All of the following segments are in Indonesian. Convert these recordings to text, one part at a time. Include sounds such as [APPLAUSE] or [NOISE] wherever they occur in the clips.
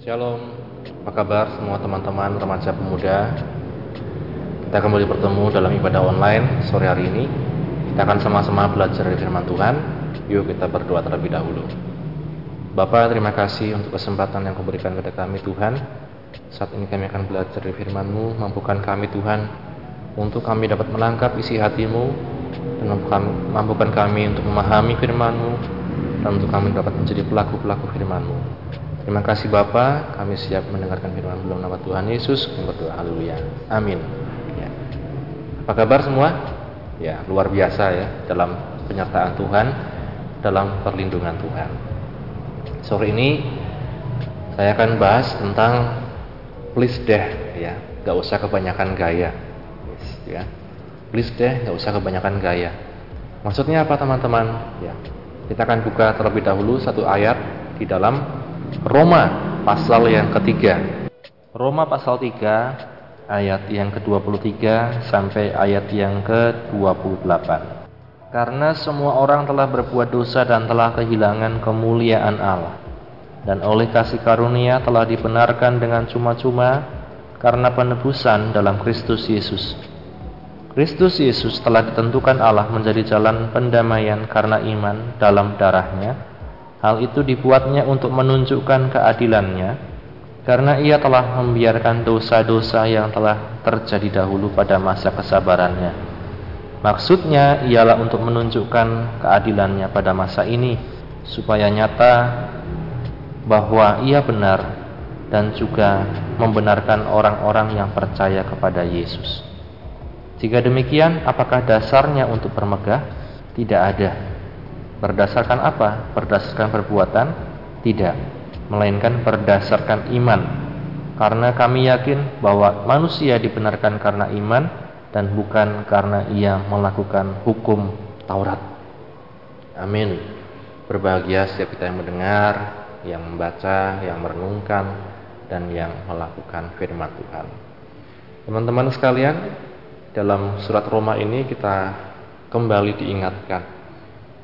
Shalom, apa kabar semua teman-teman remaja pemuda? Kita kembali bertemu dalam ibadah online sore hari ini. Kita akan sama-sama belajar dari firman Tuhan. Yuk kita berdoa terlebih dahulu. Bapak, terima kasih untuk kesempatan yang kau berikan kepada kami Tuhan. Saat ini kami akan belajar dari firman-Mu, mampukan kami Tuhan untuk kami dapat menangkap isi hatimu dan mampukan kami untuk memahami firman-Mu dan untuk kami dapat menjadi pelaku-pelaku firman-Mu. Terima kasih Bapa, kami siap mendengarkan firman belum nama Tuhan Yesus. Kami berdoa haleluya. Amin. Ya. Apa kabar semua? Ya, luar biasa ya dalam penyertaan Tuhan, dalam perlindungan Tuhan. Sore ini saya akan bahas tentang please deh ya, gak usah kebanyakan gaya. Yes, ya. Please deh, gak usah kebanyakan gaya. Maksudnya apa teman-teman? Ya. Kita akan buka terlebih dahulu satu ayat di dalam Roma pasal yang ketiga. Roma pasal 3 ayat yang ke-23 sampai ayat yang ke-28. Karena semua orang telah berbuat dosa dan telah kehilangan kemuliaan Allah. Dan oleh kasih karunia telah dibenarkan dengan cuma-cuma karena penebusan dalam Kristus Yesus. Kristus Yesus telah ditentukan Allah menjadi jalan pendamaian karena iman dalam darahnya. Hal itu dibuatnya untuk menunjukkan keadilannya, karena ia telah membiarkan dosa-dosa yang telah terjadi dahulu pada masa kesabarannya. Maksudnya ialah untuk menunjukkan keadilannya pada masa ini, supaya nyata bahwa ia benar dan juga membenarkan orang-orang yang percaya kepada Yesus. Jika demikian, apakah dasarnya untuk bermegah? Tidak ada. Berdasarkan apa? Berdasarkan perbuatan? Tidak, melainkan berdasarkan iman. Karena kami yakin bahwa manusia dibenarkan karena iman dan bukan karena ia melakukan hukum Taurat. Amin. Berbahagia setiap kita yang mendengar, yang membaca, yang merenungkan, dan yang melakukan firman Tuhan. Teman-teman sekalian, dalam surat Roma ini kita kembali diingatkan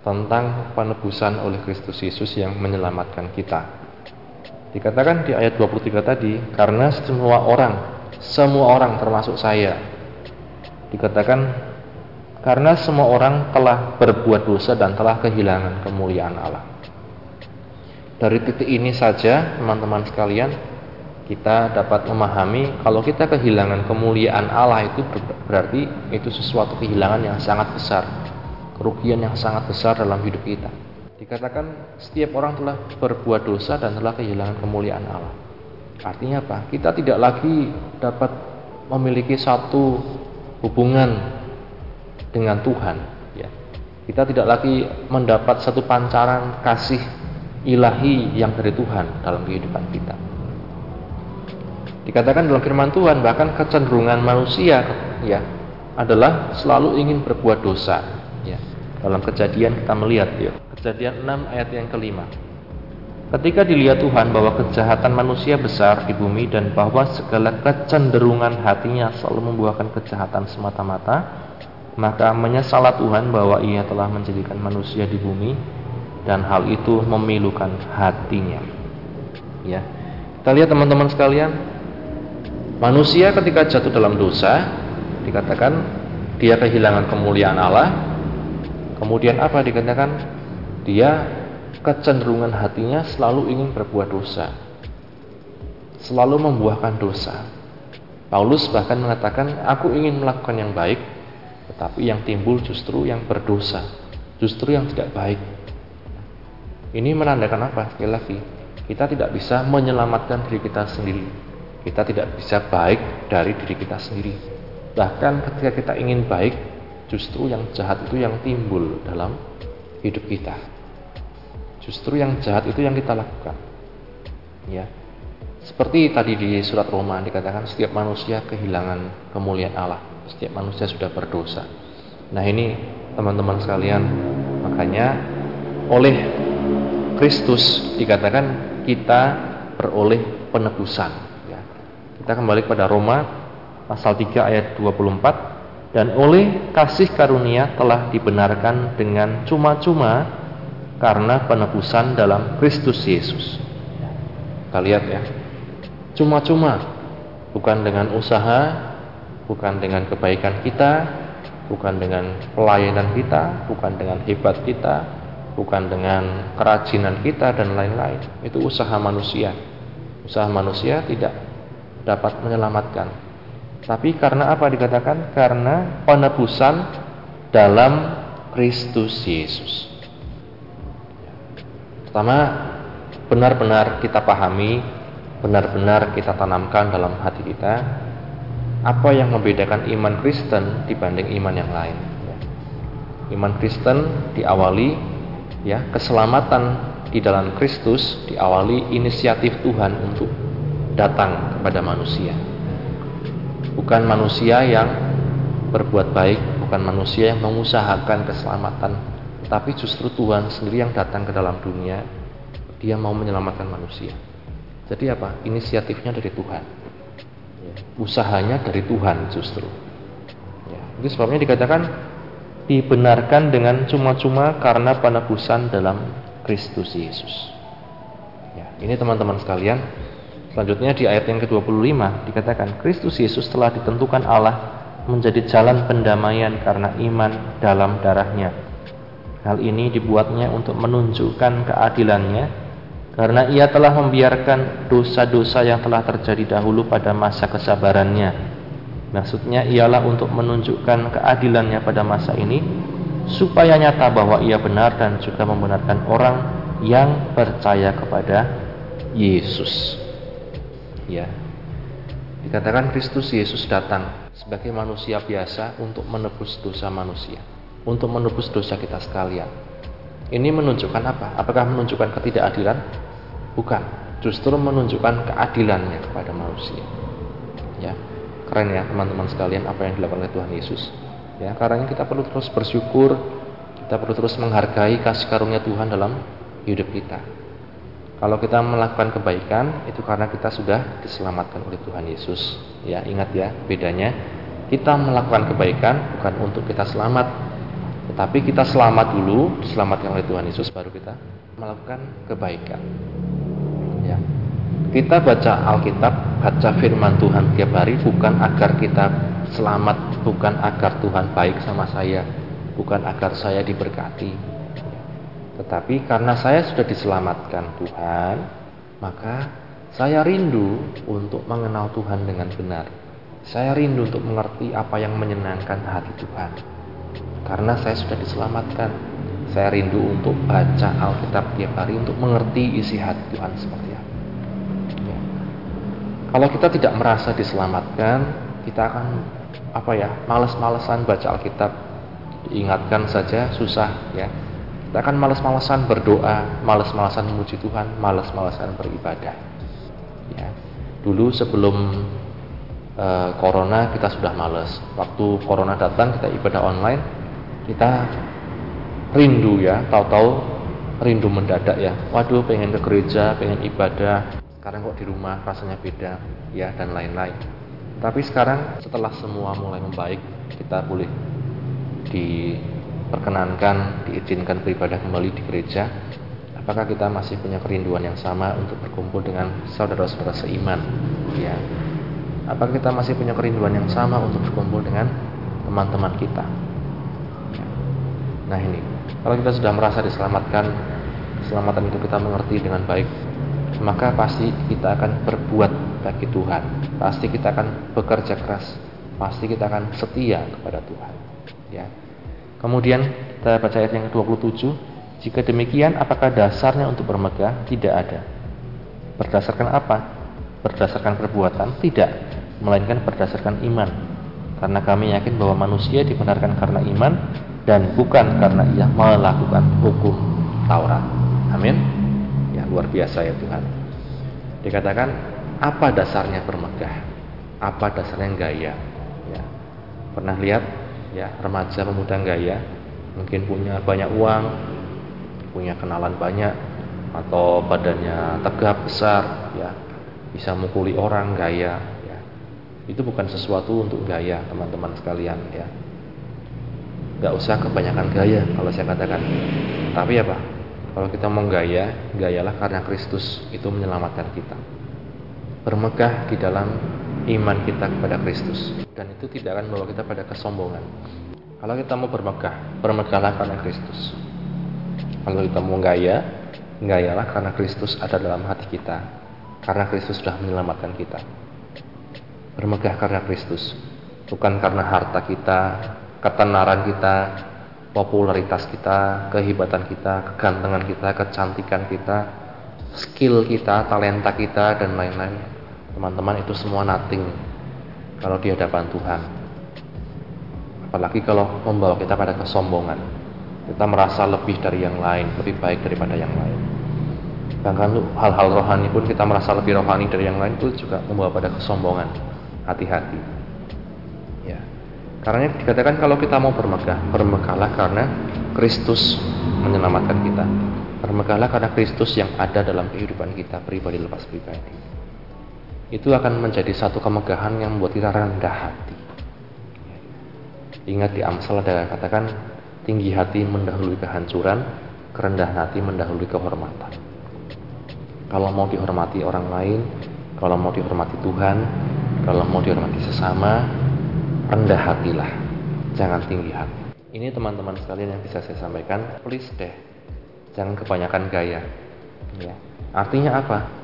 tentang penebusan oleh Kristus Yesus yang menyelamatkan kita. Dikatakan di ayat 23 tadi, karena semua orang, semua orang termasuk saya, dikatakan karena semua orang telah berbuat dosa dan telah kehilangan kemuliaan Allah. Dari titik ini saja, teman-teman sekalian, kita dapat memahami kalau kita kehilangan kemuliaan Allah itu berarti itu sesuatu kehilangan yang sangat besar, kerugian yang sangat besar dalam hidup kita. Dikatakan setiap orang telah berbuat dosa dan telah kehilangan kemuliaan Allah. Artinya apa? Kita tidak lagi dapat memiliki satu hubungan dengan Tuhan. Ya. Kita tidak lagi mendapat satu pancaran kasih ilahi yang dari Tuhan dalam kehidupan kita. Dikatakan dalam firman Tuhan bahkan kecenderungan manusia ya adalah selalu ingin berbuat dosa. Ya. Dalam kejadian kita melihat ya. Kejadian 6 ayat yang kelima. Ketika dilihat Tuhan bahwa kejahatan manusia besar di bumi dan bahwa segala kecenderungan hatinya selalu membuahkan kejahatan semata-mata, maka menyesalah Tuhan bahwa ia telah menjadikan manusia di bumi dan hal itu memilukan hatinya. Ya. Kita lihat teman-teman sekalian, manusia ketika jatuh dalam dosa dikatakan dia kehilangan kemuliaan Allah. Kemudian apa dikatakan? Dia kecenderungan hatinya selalu ingin berbuat dosa. Selalu membuahkan dosa. Paulus bahkan mengatakan, "Aku ingin melakukan yang baik, tetapi yang timbul justru yang berdosa, justru yang tidak baik." Ini menandakan apa? Sekali lagi, kita tidak bisa menyelamatkan diri kita sendiri. Kita tidak bisa baik dari diri kita sendiri. Bahkan ketika kita ingin baik, justru yang jahat itu yang timbul dalam hidup kita. Justru yang jahat itu yang kita lakukan. Ya. Seperti tadi di surat Roma dikatakan setiap manusia kehilangan kemuliaan Allah. Setiap manusia sudah berdosa. Nah, ini teman-teman sekalian, makanya oleh Kristus dikatakan kita beroleh penebusan ya. Kita kembali kepada Roma pasal 3 ayat 24 dan oleh kasih karunia telah dibenarkan dengan cuma-cuma karena penebusan dalam Kristus Yesus. Kita lihat ya. cuma-cuma, bukan dengan usaha, bukan dengan kebaikan kita, bukan dengan pelayanan kita, bukan dengan hebat kita, bukan dengan kerajinan kita dan lain-lain. Itu usaha manusia. Usaha manusia tidak dapat menyelamatkan. Tapi karena apa dikatakan? Karena penebusan dalam Kristus Yesus. Pertama, benar-benar kita pahami, benar-benar kita tanamkan dalam hati kita apa yang membedakan iman Kristen dibanding iman yang lain. Ya. Iman Kristen diawali ya keselamatan di dalam Kristus diawali inisiatif Tuhan untuk datang kepada manusia. Bukan manusia yang berbuat baik, bukan manusia yang mengusahakan keselamatan, tapi justru Tuhan sendiri yang datang ke dalam dunia. Dia mau menyelamatkan manusia. Jadi apa? Inisiatifnya dari Tuhan ya, usahanya dari Tuhan justru ya, itu sebabnya dikatakan dibenarkan dengan cuma-cuma karena penebusan dalam Kristus Yesus ya, ini teman-teman sekalian selanjutnya di ayat yang ke-25 dikatakan Kristus Yesus telah ditentukan Allah menjadi jalan pendamaian karena iman dalam darahnya hal ini dibuatnya untuk menunjukkan keadilannya karena ia telah membiarkan dosa-dosa yang telah terjadi dahulu pada masa kesabarannya. Maksudnya ialah untuk menunjukkan keadilannya pada masa ini supaya nyata bahwa ia benar dan juga membenarkan orang yang percaya kepada Yesus. Ya. Dikatakan Kristus Yesus datang sebagai manusia biasa untuk menebus dosa manusia, untuk menebus dosa kita sekalian. Ini menunjukkan apa? Apakah menunjukkan ketidakadilan? Bukan, justru menunjukkan keadilannya kepada manusia. Ya, keren ya teman-teman sekalian apa yang dilakukan oleh Tuhan Yesus. Ya, karena kita perlu terus bersyukur, kita perlu terus menghargai kasih karunia Tuhan dalam hidup kita. Kalau kita melakukan kebaikan itu karena kita sudah diselamatkan oleh Tuhan Yesus. Ya, ingat ya, bedanya kita melakukan kebaikan bukan untuk kita selamat, tetapi kita selamat dulu, diselamatkan oleh Tuhan Yesus baru kita melakukan kebaikan. Ya. Kita baca Alkitab, baca firman Tuhan tiap hari bukan agar kita selamat, bukan agar Tuhan baik sama saya, bukan agar saya diberkati. Tetapi karena saya sudah diselamatkan Tuhan, maka saya rindu untuk mengenal Tuhan dengan benar. Saya rindu untuk mengerti apa yang menyenangkan hati Tuhan. Karena saya sudah diselamatkan, saya rindu untuk baca Alkitab tiap hari untuk mengerti isi hati Tuhan seperti kalau kita tidak merasa diselamatkan, kita akan apa ya, males-malesan baca Alkitab. Diingatkan saja susah ya. Kita akan males-malesan berdoa, males-malesan memuji Tuhan, males-malesan beribadah. Ya. Dulu sebelum uh, corona kita sudah males. Waktu corona datang kita ibadah online, kita rindu ya, tahu-tahu rindu mendadak ya. Waduh, pengen ke gereja, pengen ibadah, sekarang kok di rumah rasanya beda ya dan lain-lain tapi sekarang setelah semua mulai membaik kita boleh diperkenankan diizinkan beribadah kembali di gereja apakah kita masih punya kerinduan yang sama untuk berkumpul dengan saudara-saudara seiman ya apakah kita masih punya kerinduan yang sama untuk berkumpul dengan teman-teman kita ya. nah ini kalau kita sudah merasa diselamatkan keselamatan itu kita mengerti dengan baik maka pasti kita akan berbuat bagi Tuhan. Pasti kita akan bekerja keras. Pasti kita akan setia kepada Tuhan. Ya. Kemudian kita baca ayat yang ke-27. Jika demikian, apakah dasarnya untuk bermegah? Tidak ada. Berdasarkan apa? Berdasarkan perbuatan? Tidak, melainkan berdasarkan iman. Karena kami yakin bahwa manusia dibenarkan karena iman dan bukan karena ia melakukan hukum Taurat. Amin luar biasa ya Tuhan. Dikatakan apa dasarnya bermegah? Apa dasarnya gaya? Ya. Pernah lihat ya remaja pemuda gaya mungkin punya banyak uang, punya kenalan banyak atau badannya tegap besar ya bisa mukuli orang gaya ya. Itu bukan sesuatu untuk gaya teman-teman sekalian ya. Nggak usah kebanyakan gaya kalau saya katakan. Tapi apa? Kalau kita mau gaya, gayalah karena Kristus itu menyelamatkan kita. bermegah di dalam iman kita kepada Kristus dan itu tidak akan membawa kita pada kesombongan. Kalau kita mau bermegah, bermegahlah karena Kristus. Kalau kita mau gaya, gayalah karena Kristus ada dalam hati kita. Karena Kristus sudah menyelamatkan kita. Bermegah karena Kristus, bukan karena harta kita, ketenaran kita, popularitas kita, kehebatan kita, kegantengan kita, kecantikan kita, skill kita, talenta kita, dan lain-lain. Teman-teman, itu semua nothing kalau di hadapan Tuhan. Apalagi kalau membawa kita pada kesombongan. Kita merasa lebih dari yang lain, lebih baik daripada yang lain. Bahkan hal-hal rohani pun kita merasa lebih rohani dari yang lain itu juga membawa pada kesombongan. Hati-hati. Ya. Karena dikatakan kalau kita mau bermegah, bermegahlah karena Kristus menyelamatkan kita. Bermegahlah karena Kristus yang ada dalam kehidupan kita pribadi lepas pribadi. Itu akan menjadi satu kemegahan yang membuat kita rendah hati. Ingat di Amsal ada katakan tinggi hati mendahului kehancuran, kerendahan hati mendahului kehormatan. Kalau mau dihormati orang lain, kalau mau dihormati Tuhan, kalau mau dihormati sesama, rendah hatilah, jangan tinggi hati. Ini teman-teman sekalian yang bisa saya sampaikan, please deh, jangan kebanyakan gaya. Ya. Artinya apa?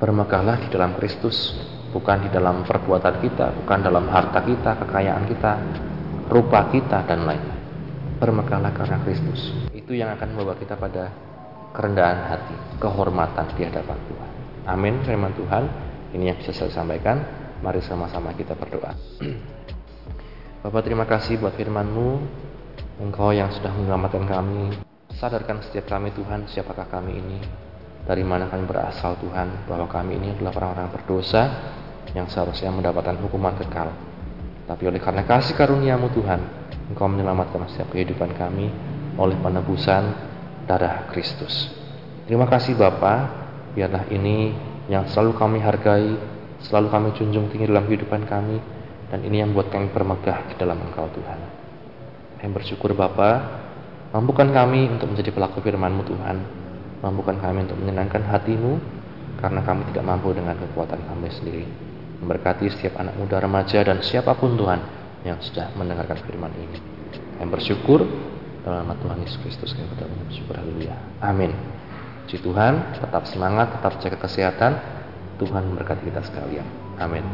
Bermegahlah di dalam Kristus, bukan di dalam perbuatan kita, bukan dalam harta kita, kekayaan kita, rupa kita dan lain-lain. Bermegahlah karena Kristus. Itu yang akan membawa kita pada kerendahan hati, kehormatan di hadapan Tuhan. Amin firman Tuhan. Ini yang bisa saya sampaikan. Mari sama-sama kita berdoa. [CLEARS THROAT] Bapak terima kasih buat firman-Mu. Engkau yang sudah menyelamatkan kami. Sadarkan setiap kami Tuhan siapakah kami ini. Dari mana kami berasal Tuhan. Bahwa kami ini adalah orang-orang berdosa. Yang seharusnya mendapatkan hukuman kekal. Tapi oleh karena kasih karuniamu Tuhan, Engkau menyelamatkan setiap kehidupan kami oleh penebusan darah Kristus. Terima kasih Bapa, biarlah ini yang selalu kami hargai, selalu kami junjung tinggi dalam kehidupan kami, dan ini yang buat kami bermegah di dalam Engkau Tuhan. Kami bersyukur Bapa, mampukan kami untuk menjadi pelaku firman-Mu Tuhan, mampukan kami untuk menyenangkan hatimu, karena kami tidak mampu dengan kekuatan kami sendiri. Memberkati setiap anak muda, remaja, dan siapa pun Tuhan yang sudah mendengarkan firman ini. Kami bersyukur dalam nama Tuhan Yesus Kristus kami bersyukur haleluya. Amin. Puji Tuhan, tetap semangat, tetap jaga kesehatan. Tuhan memberkati kita sekalian. Amin.